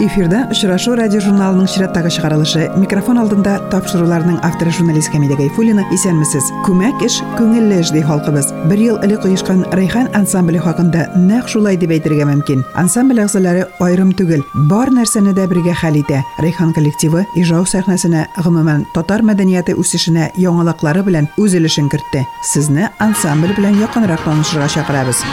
эфирда очрашу радио журналының чираттагы чыгарылышы микрофон алдында тапшыруларның авторы журналист хамида гайфуллина исәнмесез. Күмәк эш күңелле эш ди халкыбыз. Бер ел элек оешкан райхан ансамбле хакында нәкъ шулай дип әйтергә мөмкин. Ансамбль әгъзалары айрым түгел бар нәрсәне дә бергә хәл итә. Райхан коллективы ижау сәхнәсенә гомумән татар мәдәнияте үсешенә яңалыклары белән үз өлешен кертте. Сезне ансамбль белән якынрак танышырга чакырабыз.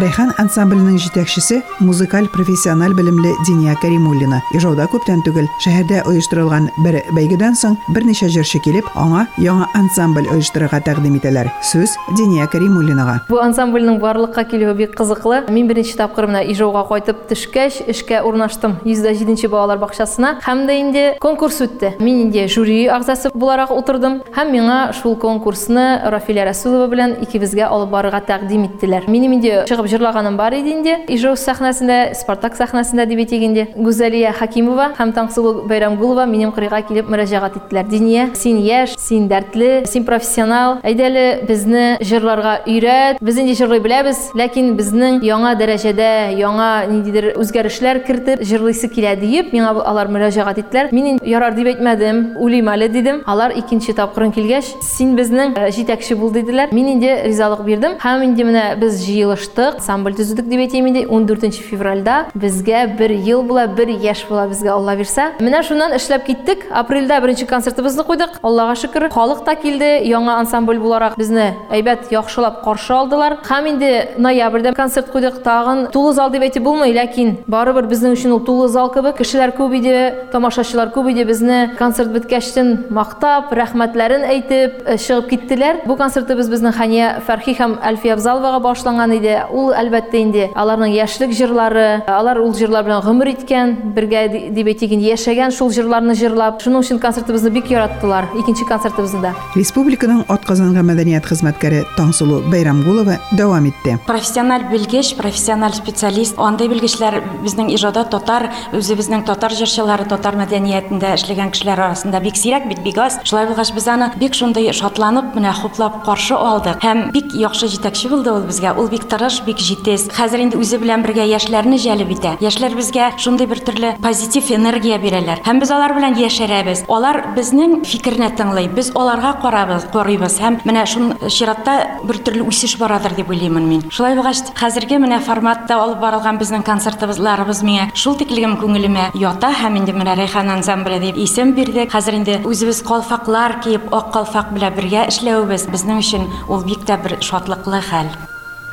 Райхан ансамблінің жетекшісі музыкаль профессиональ білімлі Диния Каримуллина. Ижауда күптән түгел шәһәрдә оештырылган бер бәйгедән соң берничә җырчы килеп, аңа яңа ансамбль оештырырга тәкъдим итәләр. Сүз Диния Каримуллинага. Бу ансамбльнең барлыкка килүе бик кызыклы. Мин беренче тапкыр менә Ижауга кайтып төшкәч, эшкә урнаштым 107 балалар бакчасына һәм дә инде конкурс үтте. Мин инде жюри агзасы буларак утырдым һәм миңа шул конкурсны Рафиля Расулова белән икебезгә алып барырга тәкъдим иттеләр. Минем инде чыгып җырлаганым бар иде инде ижау сәхнәсендә спартак сәхнәсендә дип әйтегендә гүзәлия хакимова һәм таңсылу бәйрәмгулова минем кырыйга килеп мөрәҗәгать иттеләр диния син яшь син дәртле син профессионал. Әйдә әле безне җырларга өйрәт без инде җырлый беләбез ләкин безнең яңа дәрәҗәдә яңа ниндидер үзгәрешләр кертеп җырлыйсы килә диеп миңа алар мөрәҗәгать иттеләр мин ярар дип әйтмәдем уйлыйм әле дидем алар икенче тапкырын килгәч син безнең җитәкче бул диделәр мин инде ризалык бирдем һәм инде менә без җыелыштык ансамбль дип әйтәм инде 14 февральдә безгә бер ел була бер яшь була безгә алла бирсә менә шуннан эшләп киттек апрельдә беренче концертыбызны куйдык аллага шөкер халык та килде яңа ансамбль буларак безне әйбәт яхшылап каршы алдылар. Һәм инде ноябрьдә концерт куйдык тагын тулы зал дип әйтеп булмый ләкин барыбер безнең өчен ул тулы зал кебек. Кешеләр күп иде тамашачылар күп безне концерт беткәчтен мактап рәхмәтләрен әйтеп чыгып киттеләр бу концертыбыз безнең хәния фәрхи һәм әлфия абзаловага башланган иде. Ул әлбәттә инде аларның яшьлек җырлары алар ул җырлар белән гомер иткән бергә дип инде яшәгән шул җырларны җырлап шуның өчен концертыбызны бик яраттылар икенче концертыбызны да. Республиканың атказанган мәдәният хезмәткәре таңсылу бәйрәмгулова дәвам итте. Профессиональ белгеч профессиональ специалист. Андай белгечләр безнең ижада татар үзебезнең татар җырчылары татар мәдәниятендә эшләгән кешеләр арасында бик сирәк бит бик аз. Шулай булгач без аны бик шундый шатланып менә хуплап каршы алдык. Һәм бик яхшы җитәкче булды ул безгә. Ул бик тырыш бик җитез хәзер инде үзе белән бергә яшьләрне җәлеп итә яшьләр безгә шундый бер төрле позитив энергия бирәләр һәм без алар белән яшәрәбез алар безнең фикерне тыңлый без аларга карабыз карыйбыз һәм менә шун чиратта бер төрле үсеш барадыр дип уйлыймын мин шулай булгач хәзерге менә форматта алып барылган безнең концертыбызларыбыз миңа шул тиклегем күңелемә ята һәм инде менә рәйхан ансамбле дип исем бирдек хәзер инде үзебез калфаклар киеп ак калфак белән бергә эшләвебез безнең өчен ул бик тә бер шатлыклы хәл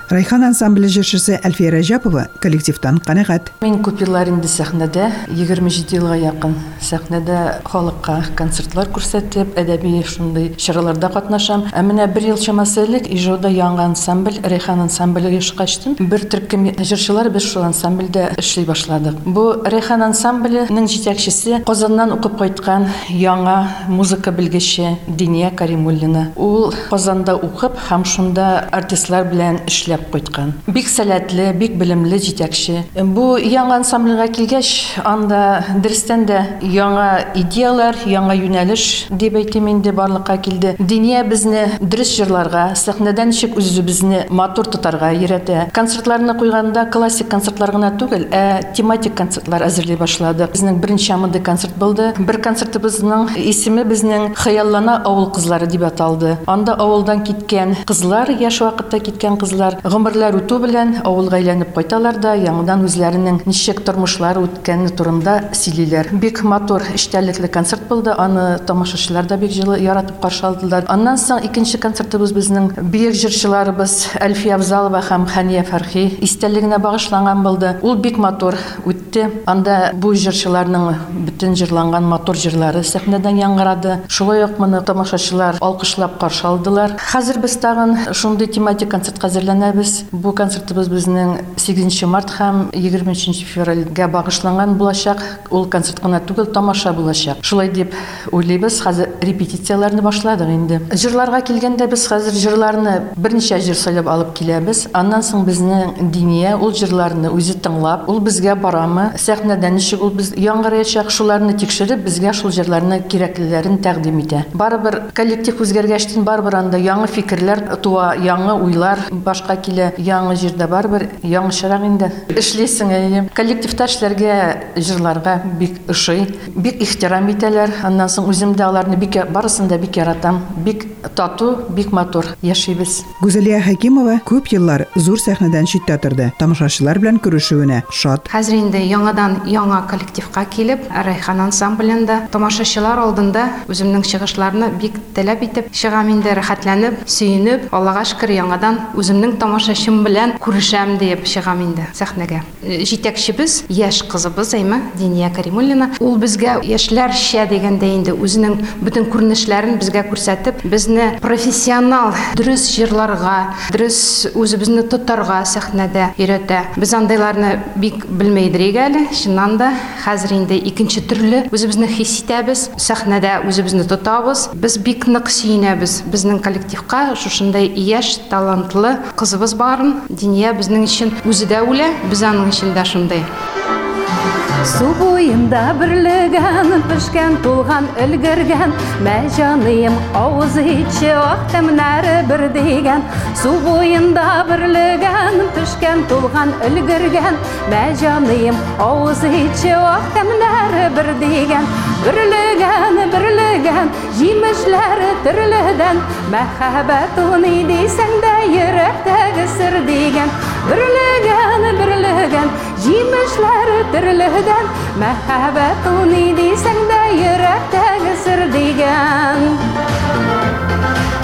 Райхан ансамбле җырчысы Әлфия Рәҗәпова коллективтан канәгать. Мин күп еллар инде сәхнәдә, 27 елга якын сәхнәдә халыкка концертлар күрсәтеп, әдәби шундый чараларда катнашам. Ә менә бер ел чамасы элек Ижоуда яңа ансамбль, Райхан ансамбле ешкачтым. Бер төркем җырчылар без шул ансамбльдә эшли башладык. Бу Райхан ансамбленың җитәкчесе Казаннан укып кайткан яңа музыка белгече Диния Каримуллина. Ул Казанда укып һәм шунда артистлар белән эшләп эшләп кайткан. Бик сәләтле, бик белемле җитәкче. Бу яңа ансамбльгә килгәч, анда дөрестән дә яңа идеялар, яңа юнәлеш дип әйтим инде барлыкка килде. Диния безне дөрес җырларга, сәхнәдән ничек үзебезне матур тотарга өйрәтә. Концертларны куйганда классик концертлар гына түгел, ә тематик концертлар әзерләй башлады. Безнең беренче амынды концерт булды. Бер концертыбызның исеме безнең Хыяллана авыл кызлары дип аталды. Анда авылдан киткән кызлар, яшь вакытта киткән кызлар гомерләр үтү белән авылга әйләнеп кайталар да яңадан үзләренең ничек тормышлары үткәне турында сөйлиләр. Бик матур эштәлекле концерт булды. Аны тамашачылар да бик җылы яратып каршы алдылар. Аннан соң икенче концертыбыз безнең бөек җырчыларыбыз Әлфия Абзалова һәм Хания Фәрхи истәлегенә багышланган булды. Ул бик матур үтте. Анда бу җырчыларның бөтен җырланган матур җырлары сәхнәдән яңгырады. Шулай ук моны тамашачылар алкышлап каршы алдылар. Хәзер без тагын шундый тематик концертка әзерләнәбез. Бу концертыбыз безнең 8 март һәм 23 февральгә багышланган булачак. Ул концерт кына түгел, тамаша булачак. Шулай дип уйлыйбыз. Хәзер репетицияләрне башладык инде. Җырларга килгәндә без хәзер җырларны берничә җыр сөйләп алып киләбез. Аннан соң безнең диния ул җырларны үзе тыңлап, ул безгә барамы? Сәхнәдә ничек ул без яңгыраячак, шуларны тикшереп, безгә шул җырларны кирәклеләрен тәкъдим итә. Барыбер коллектив үзгәргәчтен барыбер анда яңа фикерләр туа, яңа уйлар башка килә, яңа җирдә барыбер яңачарак инде. Эшлисең, әйе. Коллективта эшләргә, җырларга бик ошый, бик ихтирам итәләр. Аннан соң үзем дә аларны бик барысын да бик яратам. Бик тату, бик матур яшибез. Гүзәлия Хәкимова күп еллар зур сәхнәдән читтә торды. Тамашачылар белән күрешүенә шат. Хәзер инде яңадан яңа коллективка килеп, Райхан ансамблендә тамашачылар алдында үземнең чыгышларны бик таләп итеп чыгам инде рәхәтләнеп, сөенеп, Аллага шөкер яңадан үземнең тамашачым белән күрешәм дип чыгам инде сәхнәгә. Җитәкчебез яшь кызыбыз Әймә Диния Каримуллина. Ул безгә яшьләрчә дигәндә инде үзенең бөтен күренешләрен безгә күрсәтеп, безне профессионал дөрес җырларга, дөрес үзебезне тотарга сәхнәдә өйрәтә. Без андайларны бик белмәйдек әле. Чыннан да хәзер инде икенче төрле үзебезне хис итәбез. Сәхнәдә үзебезне тотабыз. Без бик нык сөенәбез. Безнең коллективка шушындай яшь талантлы кызыбыз барын. Диния безнең өчен үзе дә үлә, без аның өчен дә шундай. Су буйында бірлігін пішкен тулған үлгірген мә жаныйым ауыз ичі ақ тәмнәрі бір деген су бойында бірлігін пішкен тулған үлгірген мә жаныйым ауыз ичі ақ тәмнәрі бір деген бірліген бірліген жемішлері түрліден мәхәббәт уни дейсәң дә йөрәктәге сыр деген бірліген бірліген жемішлері түрліден мәхәббәт уни дейсәң дә йөрәктәге сыр деген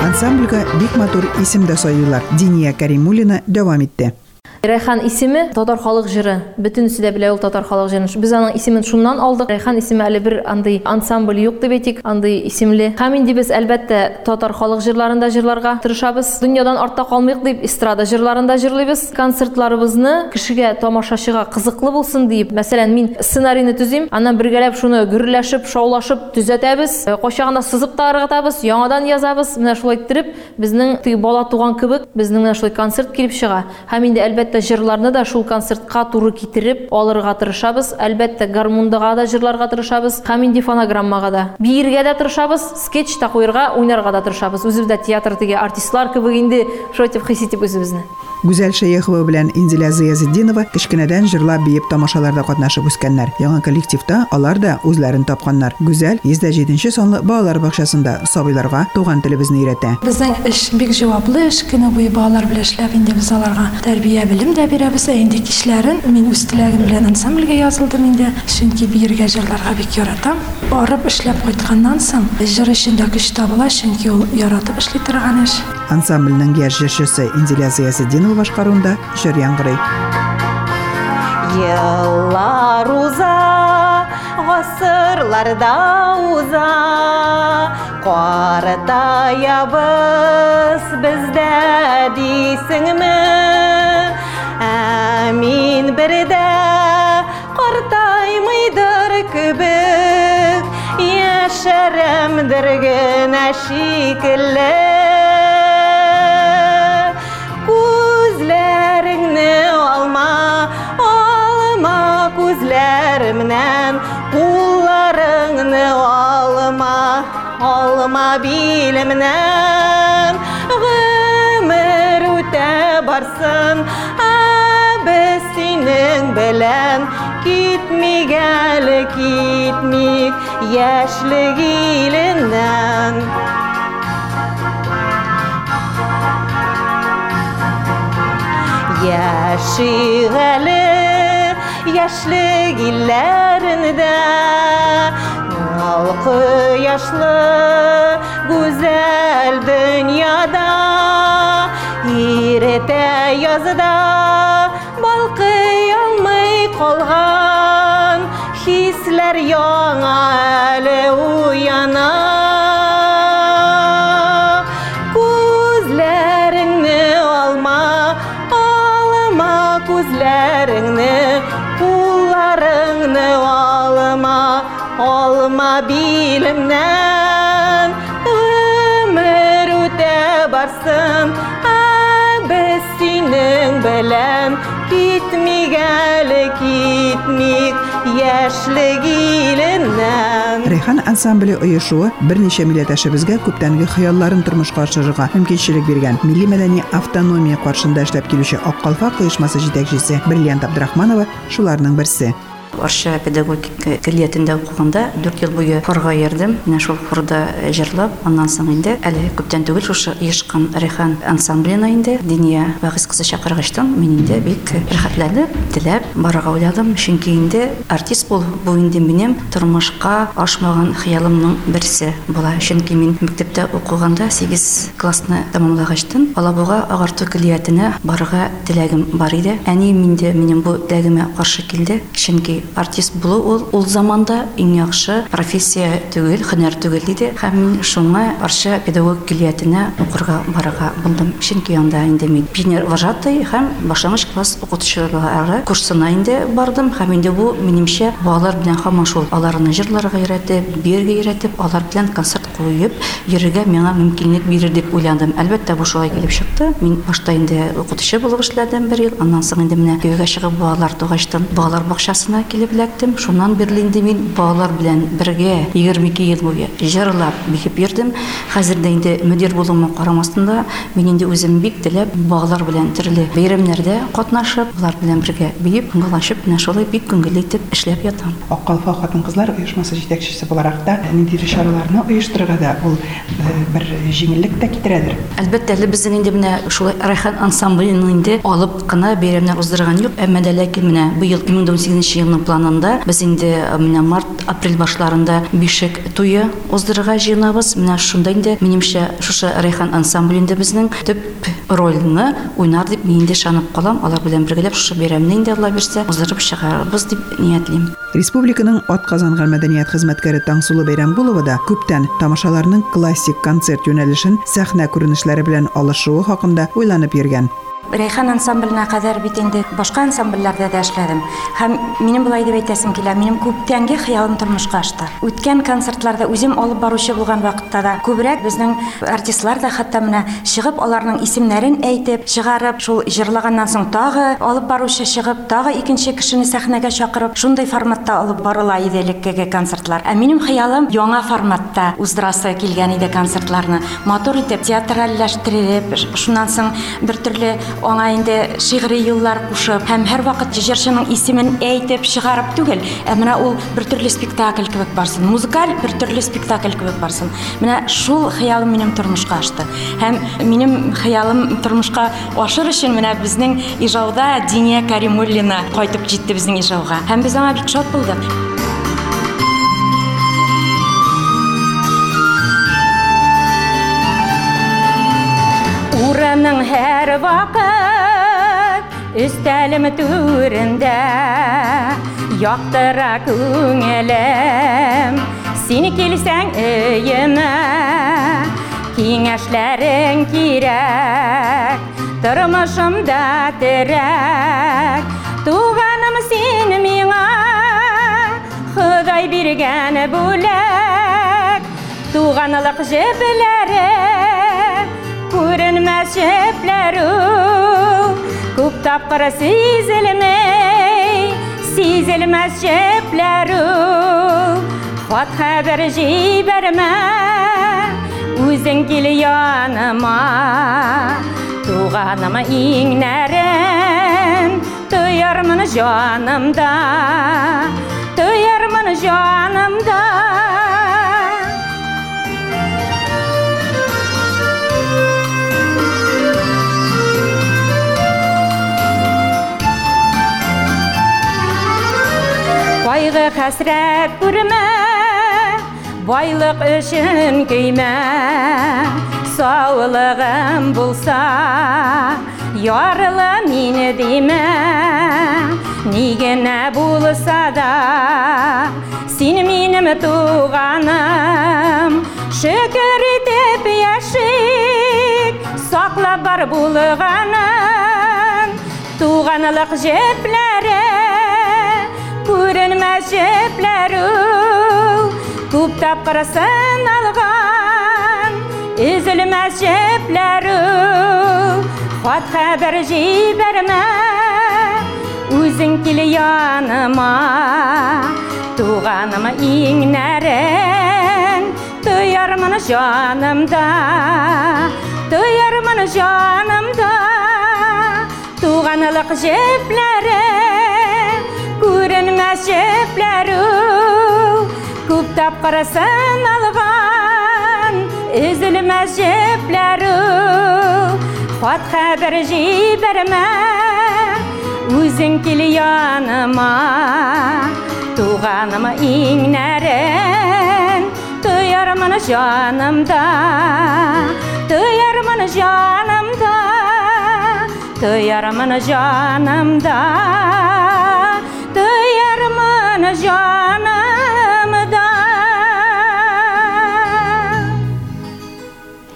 Ансамбльгә бик матур исем дә сайылар. Диния Каримуллина дәвам итте. Райхан исеме татар халык җыры бөтенесе дә белә ул татар халык җырын без аның исемен шуннан алдык райхан исеме әле бер андый ансамбль юк дип әйтик андый исемле һәм инде без әлбәттә татар халык җырларында җырларга тырышабыз дөньядан артта калмыйк дип эстрада җырларында җырлыйбыз концертларыбызны кешегә тамашачыга кызыклы булсын дип мәсәлән мин сценарийны төзим аннан бергәләп шуны гөрләшеп шаулашып төзәтәбез кайчагында сызып та ыргытабыз яңадан язабыз менә шулай иттереп безнең бала туган кебек безнең менә шулай концерт килеп чыга һәм инде әлбәттә җырларны да шул концертка туры китереп алырга тырышабыз әлбәттә гармундага да җырларга тырышабыз һәм инде фонограммага да биергә дә тырышабыз скетч та куярга уйнарга да тырышабыз үзебез дә театр теге артистлар кебек инде шулай итеп хис итеп үзебезне Гүзәл Шәйехова белән Инзилә Зыязетдинова кечкенәдән җырлап биеп тамашаларда катнашып үскәннәр. Яңа коллективта алар да үзләрен тапканнар. Гүзәл 107 санлы балалар бакчасында сабыйларга туган телебезне өйрәтә. Безнең эш бик җаваплы эш, көне буе балалар белән эшләп инде без аларга тәрбия белем дә бирәбез. Ә инде кичләрен мин үз теләгем белән ансамбльгә язылдым инде. Чөнки биергә җырларга бик яратам. Барып эшләп кайтканнан соң җыр өчен дә көч табыла, чөнки ул яратып эшли торган эш. Ансамбльнең яшь җырчысы Инзилә Зыязетдинова башкаруында җыр яңгырый. Еллар уза, гасырларда уза, Картаябыз бездә дисеңме? Ә мин бердә картаймыйдыр кебек, яшәремдер генә шикелле. Күзләреңне алма, алма күзләремнән, кулларыңны алма, алма билемнән. Гомер үтә барсын, ә без синең белән китмик әле китмик яшьлек иленнән. Яшик әле яшьлек илләрендә Ал кояшлы гүзәл дөньяда Иретә язда яңа әле уяна Күзләреңне алма, алма күзләреңне, кулларыңны алма, алма билемнән. Гомер үтә барсын, ә без синең белән китмик әле китмик яшьлек иленнән. Райхан ансамбле оешуы берничә милләттәшебезгә күптәнге хыялларын тормышка ашырырга мөмкинчелек биргән. Милли мәдәни автономия каршында эшләп килүче Ак Калфак оешмасы җитәкчесе Бриллиант Абдрахманова шуларның берсе. Арча педагогика коллеятында укыганда 4 ел буе хорга йөрдем. Менә шул хорда җырлап, аннан соң инде әле күптән түгел шушы оешкан Райхан ансамбленә инде Диния вагыз кызы чакыргачтан мин инде бик рәхәтләнеп, теләп барырга уйладым. Чөнки инде артист бул бу инде минем тормышка ашмаган хыялымның берсе була. Чөнки мин мәктәптә укыганда 8 классны тәмамлагачтан Алабуга агарту коллеятына барырга теләгем бар иде. Әни минде минем бу теләгемә каршы килде. Чөнки артист булу ул ул заманда иң яхшы профессия түгел, һөнәр түгел иде. Һәм мин шуңа арча педагог килиятенә укырга барырга булдым. Чөнки анда инде мин пионер вожатый һәм башлангыч класс укытучылары курсына инде бардым. Һәм инде бу минемчә балалар белән һаман шул аларны җырларга өйрәтеп, биергә өйрәтеп, алар белән концерт куеп йөрергә миңа мөмкинлек бирер дип уйладым. Әлбәттә бу шулай килеп чыкты. Мин башта инде укытучы булып эшләдем бер ел. Аннан соң инде менә кöyгә чыгып балалар тугачтан балалар бакчасына килеп эләктем. Шуннан бирле инде мин балалар белән бергә 22 ел буе җырлап бихеп йөрдем. Хәзердә инде мөдир булуыма карамастында мин инде үзем бик теләп балалар белән төрле бәйрәмнәрдә катнашып, алар белән бергә биеп, ыңгылашып, менә шулай бик күңелле итеп эшләп ятам. Ак Калфак хатын-кызлар оешмасы җитәкчесе буларак та нинди чараларны оештырырга да ул э, бер җиңеллек тә китерәдер. Әлбәттә, әле безнең инде менә шулай Райхан ансамблен инде алып кына бәйрәмнәр уздырган юк, әмма дә ләкин менә быел 2018 елның планында. Без инде менә март апрель башларында бишек туе уздырырга җыенабыз менә шунда инде минемчә шушы райхан ансамбль инде безнең төп рольны уйнар дип мин инде ышанып калам алар белән бергәләп шушы бәйрәмне инде алла бирсә уздырып чыгарбыз дип ниятлим республиканың атказанган мәдәният хезмәткәре таңсулы бәйрәмгулова да күптән тамашаларның классик концерт юнәлешен сәхнә күренешләре белән алышуы хакында уйланып йөргән Рәйхан ансамбленә кадәр бит инде башка ансамбльләрдә дә эшләдем. Һәм минем булай дип әйтәсем килә, минем күптәнге хыялым тормышка ашты. Үткән концертларда үзем алып баручы булган вакытта да күбрәк безнең артистлар да хәтта менә чыгып аларның исемнәрен әйтеп, чыгарып, шул җырлаганнан соң тагы алып баручы чыгып, тагы икенче кешене сәхнәгә чакырып, шундый форматта алып барыла иде элеккеге концертлар. Ә минем хыялым яңа форматта уздырасы килгән иде концертларны. Матур итеп театральләштереп, шуннан соң бертөрле аңа инде шигъри юллар кушып һәм һәр вакыт җырчының исемен әйтеп чыгарып түгел, ә менә ул бертөрле спектакль кебек барсын, музыкаль бертөрле спектакль кебек барсын. Менә шул хыялым минем тормышка ашты. Һәм минем хыялым тормышка ашыр өчен менә безнең Ижауда Диния Каримуллина кайтып җитте безнең Ижауга. Һәм без аңа бик шат булдык. Ураның һәр вакыт өстәлем түрендә яктыра күңелем син килсәң өемә киңәшләрең кирәк тормышымда терәк туганым син миңа Ходай биргән бүләк туганлык cepleru ıı, Kuptap kara siz elime Siz elmez cepleru ıı. Fat haber jiberme Uzun gel yanıma Tuğanıma inlerim Duyarmın canımda Duyarmın canımda. Кайгы хәсрәт күрмә, байлык өчен көймә. Саулыгым булса, ярылы мине димә. Ни генә булса да, син минем туганым. Шөкер итеп яшик, саклап бар булганым. Туганлык җепләре күренмәс җепләре күп тапкыр сыналган өзелмәс җепләре хат хәбәр җибәрмә үзең кил яныма туганым иңнәрен тоярмын җанымда тоярмын җанымда туганлык җепләре күренмәс җепләре күп тапкыр сыналган өзелмәс җепләре хат хәбәр җибәрмә үзең кил яныма туганым иңнәрен тоярмын җанымда тоярмын җанымда тоярмын җанымда җанымда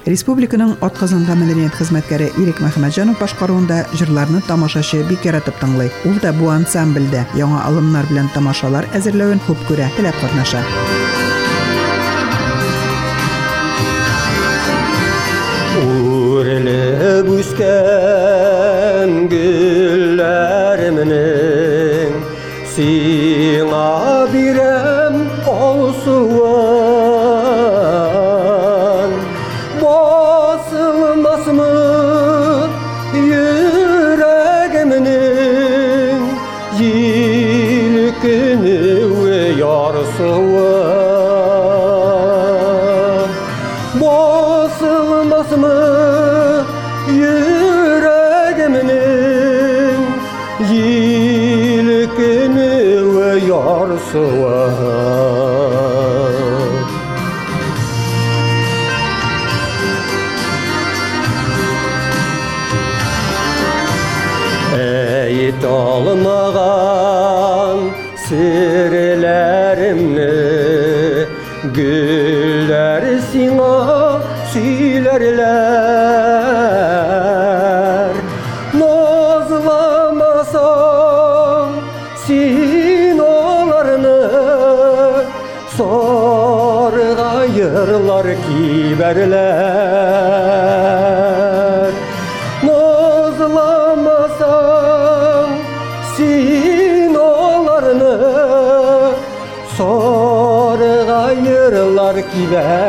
Республиканың атказанган мәдәният хезмәткәре Ирек Мәхмәтҗанов башкаруында җырларны тамашачы бик яратып тыңлый. Ул да бу ансамбльдә яңа алымнар белән тамашалар әзерләвен хуп күрә, теләп катнаша. Үрелеп үскән Şehit olmagan sirlerimni Güller sina söylerler Nazlamasam sinalarını Sorgayırlar kiberler. That.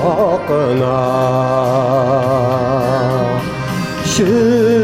حقنا شر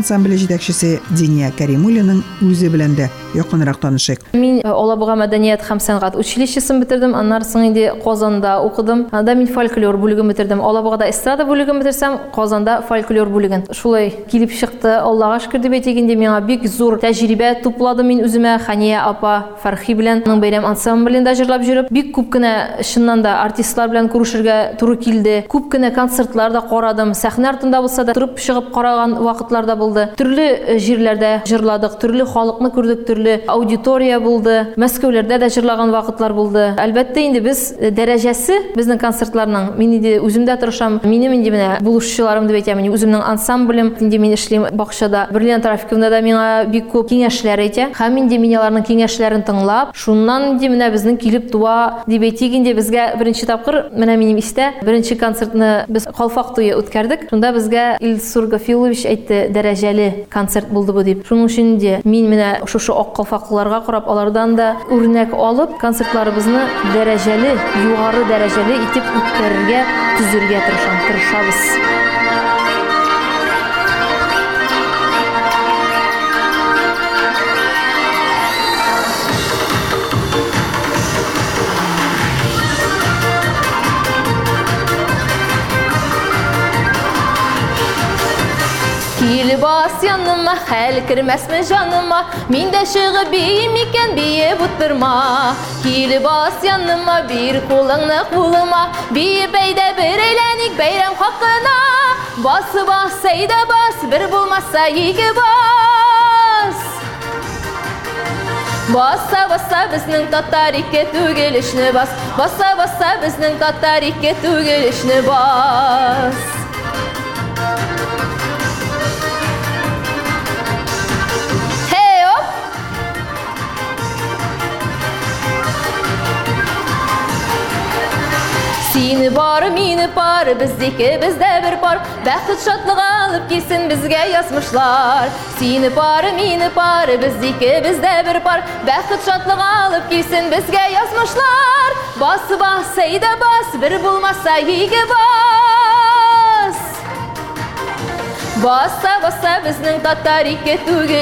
ансамблі жетекшісі диния каримулланың өзі белән дә якынрак танышыйк Мин э, Алабуга мәдәният һәм сәнгать училищесын бетердем. Аннан соң инде Казанда укыдым. Анда мин фольклор бүлеген бетердем. Алабугада эстрада бүлеген бетерсәм, Казанда фольклор бүлеген. Шулай килеп чыкты. Аллага шөкер дип әйтгәндә миңа бик зур тәҗрибә тупладым мин үземә Хания апа Фәрхи белән аның бәйрәм ансамблендә җырлап йөреп, бик күп кенә чыннан да артистлар белән күрешергә туры килде. Күп кенә концертлар да карадым. Сәхнә артында булса да торып чыгып караган вакытлар да булды. Төрле э, җирләрдә җырладык, төрле халыкны күрдек, төрле аудитория булды. Мәскәүләрдә дә җырлаган вакытлар булды. Әлбәттә инде без э, дәрәҗәсе безнең концертларның мин инде үземдә тырышам. Минем инде менә булышчыларым дип әйтәм. Үземнең ансамблем инде мин эшлим бакчада. Бриллиант Рафиковна да миңа бик күп киңәшләр әйтә. Һәм инде мин аларның киңәшләрен тыңлап, шуннан инде менә безнең килеп туа дип әйтик инде безгә беренче тапкыр менә минем истә беренче концертны без Калфак туе үткәрдек. Шунда безгә Илсур Гафилович әйтте, дәрәҗәле концерт булды бу дип. Шуның өчен инде мин менә шушы ак калфаклыларга карап, алардан да үрнәк алып, концертларыбызны дәрәҗәле, югары дәрәҗәле итеп үткәрергә, төзергә тырышам, тырышабыз. Килі бас яныма, хәл кермәсме жаныма, мин дә чыгып бейем икән бие буттырма. Килі бас яныма, бир кулыңны кулыма, бие бәйдә бер әйләник бәйрәм хакына. Басы бас, әйдә бас, бер булмаса ике бас. Баса баса безнең татар ике түгел эшне бас. Баса баса безнең татар ике түгел эшне бас. Сине бар, мине бар, бездеке бездә бер пар. Бәхет шатлык алып килсен безгә язмышлар. Сине бар, мине бар, бездеке бездә бер пар. Бәхет шатлык алып килсен безгә язмышлар. Бас бас, әйдә бас, бер булмаса ике бас. Баса баса безнең татар ике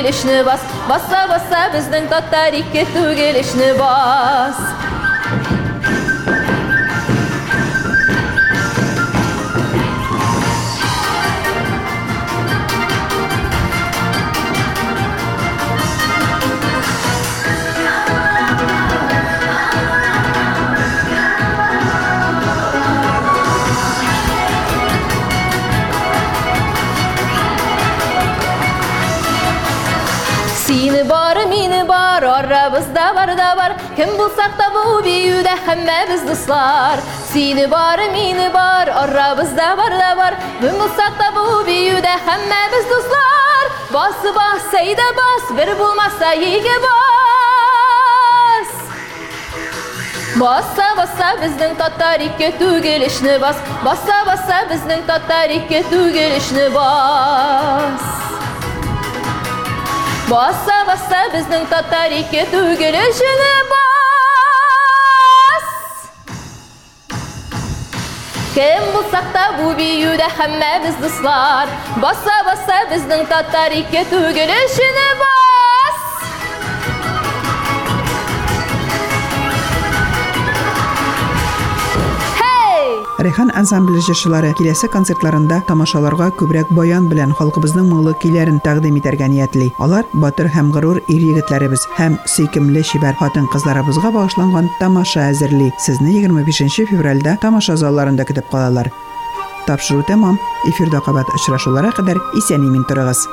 эшне бас. Баса баса безнең татар ике эшне бас. Сине бар, мине бар, арабызда бар да бар кем булсак та бу биюдә һәммәбез дуслар сине бар мине бар арабызда бар да бар кем булсак та бу биюдә һәммәбез дуслар бас бас әйдә бас бер булмаса иге бас Баса баса безнең татар ике түгел эшне бас Баса баса безнең татар ике түгел эшне бас Баса баса безнең татар ике түгел эшне бас Кем булсак та бу биюдә һәммәбез дуслар Баса баса безнең татар ике түгел эшне бас Райхан ансамбле җырчылары киләсе концертларында тамашаларга күбрәк баян белән халкыбызның моңлы көйләрен тәкъдим итәргә ниятли. Алар батыр һәм горур ир-егетләребез һәм сөйкемле чибәр хатын-кызларыбызга багышланган тамаша әзерли. Сезне 25 февральдә тамаша залларында көтеп калалар. Тапшыру тәмам. Эфирдә кабат очрашуларга кадәр исән-имин торыгыз.